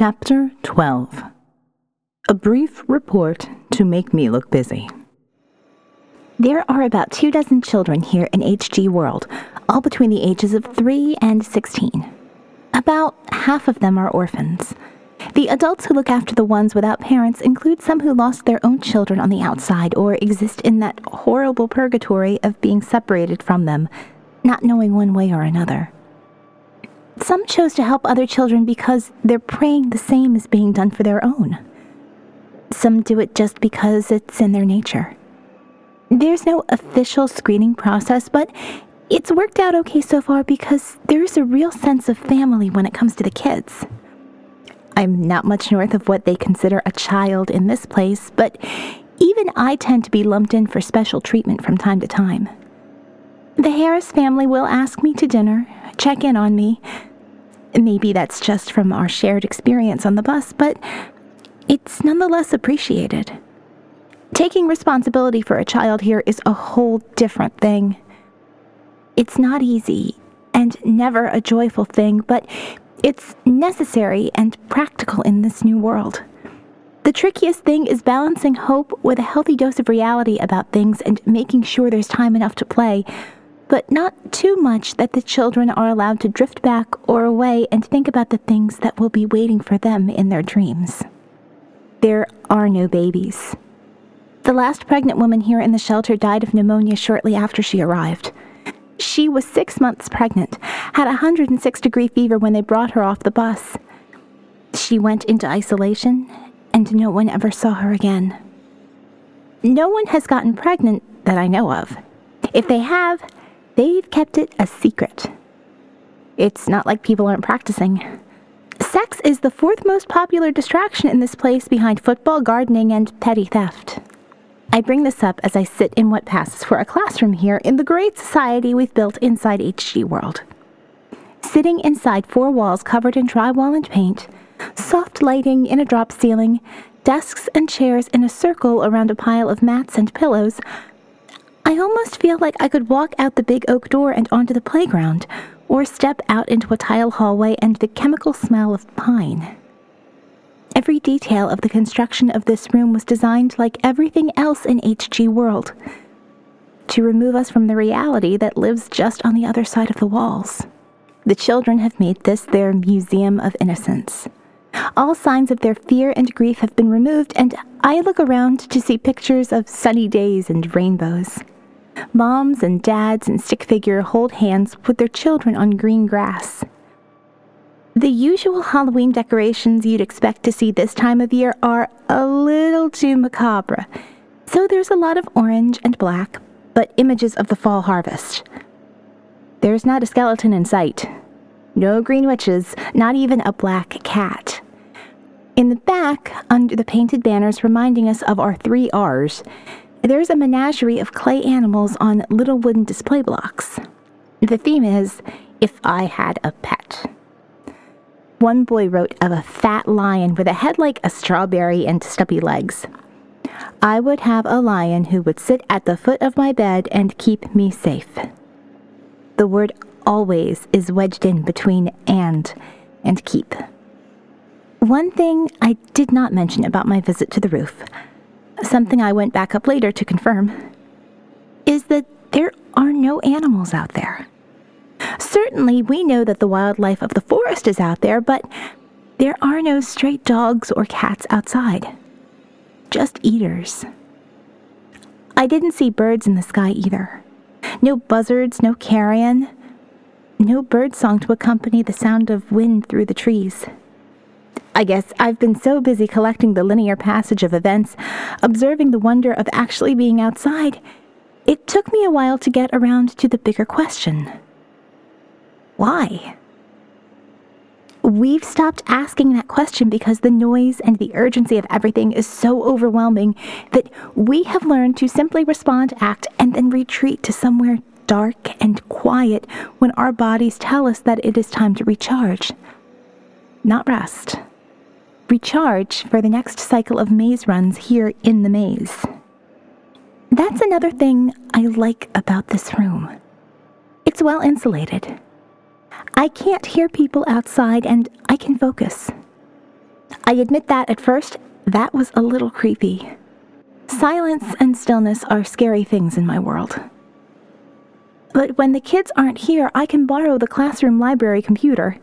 Chapter 12 A brief report to make me look busy. There are about two dozen children here in HG World, all between the ages of 3 and 16. About half of them are orphans. The adults who look after the ones without parents include some who lost their own children on the outside or exist in that horrible purgatory of being separated from them, not knowing one way or another. Some chose to help other children because they're praying the same is being done for their own. Some do it just because it's in their nature. There's no official screening process, but it's worked out okay so far because there's a real sense of family when it comes to the kids. I'm not much north of what they consider a child in this place, but even I tend to be lumped in for special treatment from time to time. The Harris family will ask me to dinner, check in on me, Maybe that's just from our shared experience on the bus, but it's nonetheless appreciated. Taking responsibility for a child here is a whole different thing. It's not easy and never a joyful thing, but it's necessary and practical in this new world. The trickiest thing is balancing hope with a healthy dose of reality about things and making sure there's time enough to play but not too much that the children are allowed to drift back or away and think about the things that will be waiting for them in their dreams. There are no babies. The last pregnant woman here in the shelter died of pneumonia shortly after she arrived. She was six months pregnant, had a 106 degree fever when they brought her off the bus. She went into isolation, and no one ever saw her again. No one has gotten pregnant that I know of. If they have, They've kept it a secret. It's not like people aren't practicing. Sex is the fourth most popular distraction in this place behind football, gardening, and petty theft. I bring this up as I sit in what passes for a classroom here in the great society we've built inside HG World. Sitting inside four walls covered in drywall and paint, soft lighting in a drop ceiling, desks and chairs in a circle around a pile of mats and pillows, I almost feel like I could walk out the big oak door and onto the playground, or step out into a tile hallway and the chemical smell of pine. Every detail of the construction of this room was designed like everything else in HG World to remove us from the reality that lives just on the other side of the walls. The children have made this their museum of innocence. All signs of their fear and grief have been removed, and I look around to see pictures of sunny days and rainbows. Moms and dads and stick figure hold hands with their children on green grass. The usual Halloween decorations you'd expect to see this time of year are a little too macabre, so there's a lot of orange and black, but images of the fall harvest. There's not a skeleton in sight. No green witches, not even a black cat. In the back, under the painted banners reminding us of our three R's, there's a menagerie of clay animals on little wooden display blocks. The theme is If I Had a Pet. One boy wrote of a fat lion with a head like a strawberry and stubby legs. I would have a lion who would sit at the foot of my bed and keep me safe. The word always is wedged in between and and keep. One thing I did not mention about my visit to the roof something I went back up later to confirm, is that there are no animals out there. Certainly, we know that the wildlife of the forest is out there, but there are no stray dogs or cats outside. Just eaters. I didn't see birds in the sky either. No buzzards, no carrion, no bird song to accompany the sound of wind through the trees. I guess I've been so busy collecting the linear passage of events, observing the wonder of actually being outside, it took me a while to get around to the bigger question why? We've stopped asking that question because the noise and the urgency of everything is so overwhelming that we have learned to simply respond, act, and then retreat to somewhere dark and quiet when our bodies tell us that it is time to recharge, not rest recharge for the next cycle of maze runs here in the maze. That's another thing I like about this room. It's well insulated. I can't hear people outside and I can focus. I admit that at first, that was a little creepy. Silence and stillness are scary things in my world. But when the kids aren't here, I can borrow the classroom library computer,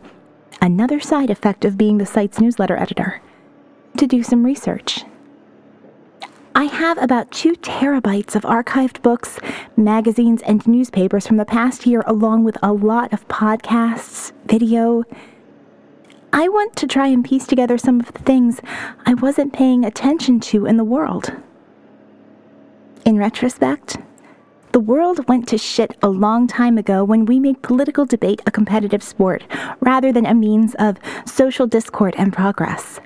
another side effect of being the site's newsletter editor, to do some research. I have about two terabytes of archived books, magazines, and newspapers from the past year, along with a lot of podcasts, video. I want to try and piece together some of the things I wasn't paying attention to in the world. In retrospect, the world went to shit a long time ago when we made political debate a competitive sport rather than a means of social discord and progress.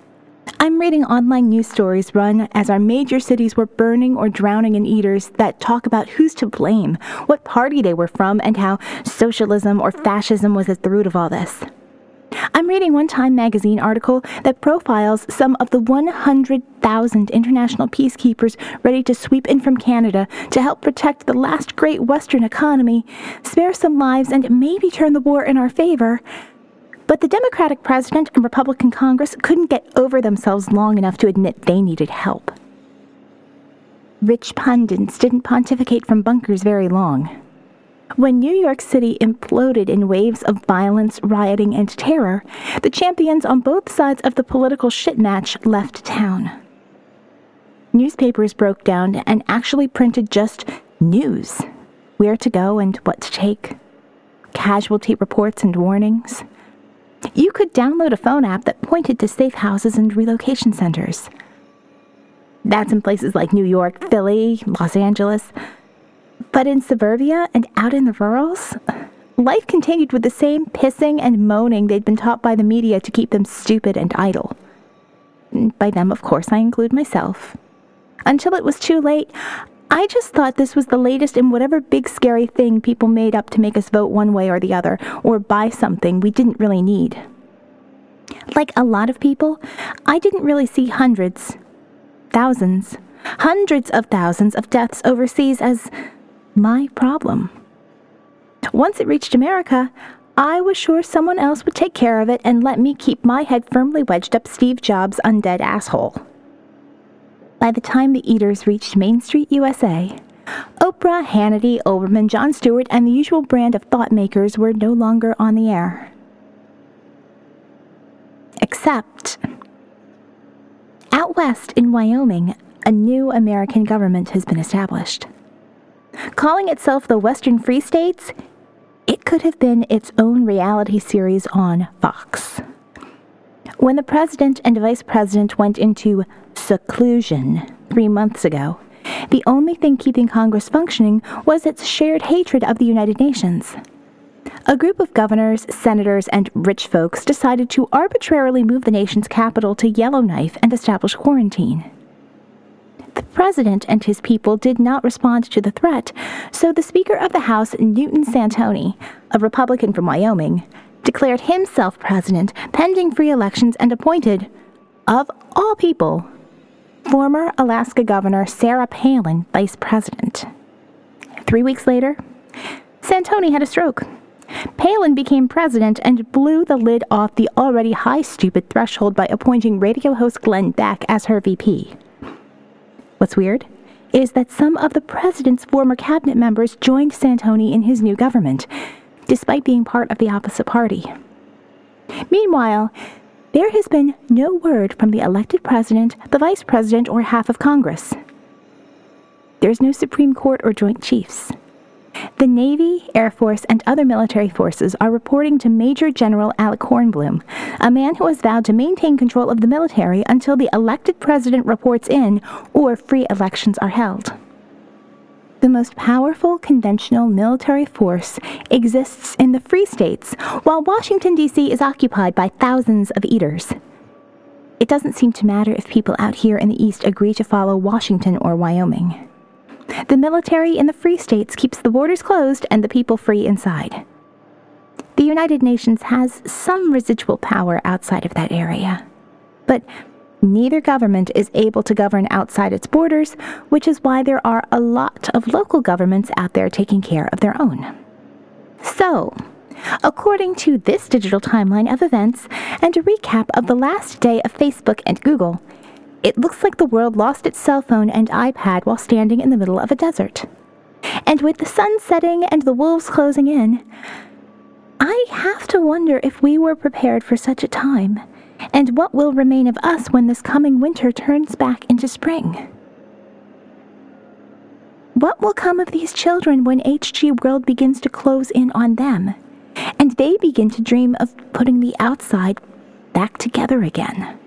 I'm reading online news stories run as our major cities were burning or drowning in eaters that talk about who's to blame, what party they were from, and how socialism or fascism was at the root of all this. I'm reading one Time magazine article that profiles some of the 100,000 international peacekeepers ready to sweep in from Canada to help protect the last great Western economy, spare some lives, and maybe turn the war in our favor. But the Democratic president and Republican Congress couldn't get over themselves long enough to admit they needed help. Rich pundits didn't pontificate from bunkers very long. When New York City imploded in waves of violence, rioting, and terror, the champions on both sides of the political shit match left town. Newspapers broke down and actually printed just news where to go and what to take, casualty reports and warnings. You could download a phone app that pointed to safe houses and relocation centers. That's in places like New York, Philly, Los Angeles. But in suburbia and out in the rurals, life continued with the same pissing and moaning they'd been taught by the media to keep them stupid and idle. By them, of course, I include myself. Until it was too late, I just thought this was the latest in whatever big scary thing people made up to make us vote one way or the other, or buy something we didn't really need. Like a lot of people, I didn't really see hundreds, thousands, hundreds of thousands of deaths overseas as my problem. Once it reached America, I was sure someone else would take care of it and let me keep my head firmly wedged up Steve Jobs' undead asshole. By the time the eaters reached Main Street, USA, Oprah, Hannity, Olbermann, Jon Stewart, and the usual brand of thought makers were no longer on the air. Except, out west in Wyoming, a new American government has been established. Calling itself the Western Free States, it could have been its own reality series on Fox. When the president and vice president went into seclusion three months ago, the only thing keeping Congress functioning was its shared hatred of the United Nations. A group of governors, senators, and rich folks decided to arbitrarily move the nation's capital to Yellowknife and establish quarantine. The president and his people did not respond to the threat, so the Speaker of the House, Newton Santoni, a Republican from Wyoming, declared himself president pending free elections and appointed, of all people, former Alaska Governor Sarah Palin vice president. Three weeks later, Santoni had a stroke. Palin became president and blew the lid off the already high stupid threshold by appointing radio host Glenn Beck as her VP. What's weird is that some of the president's former cabinet members joined Santoni in his new government, despite being part of the opposite party. Meanwhile, there has been no word from the elected president, the vice president, or half of Congress. There's no Supreme Court or Joint Chiefs. The Navy, Air Force, and other military forces are reporting to Major General Alec Hornblum, a man who has vowed to maintain control of the military until the elected president reports in or free elections are held. The most powerful conventional military force exists in the Free States, while Washington, D.C. is occupied by thousands of eaters. It doesn't seem to matter if people out here in the East agree to follow Washington or Wyoming. The military in the Free States keeps the borders closed and the people free inside. The United Nations has some residual power outside of that area. But neither government is able to govern outside its borders, which is why there are a lot of local governments out there taking care of their own. So, According to this digital timeline of events and a recap of the last day of Facebook and Google, it looks like the world lost its cell phone and iPad while standing in the middle of a desert. And with the sun setting and the wolves closing in, I have to wonder if we were prepared for such a time, and what will remain of us when this coming winter turns back into spring. What will come of these children when HG World begins to close in on them, and they begin to dream of putting the outside back together again?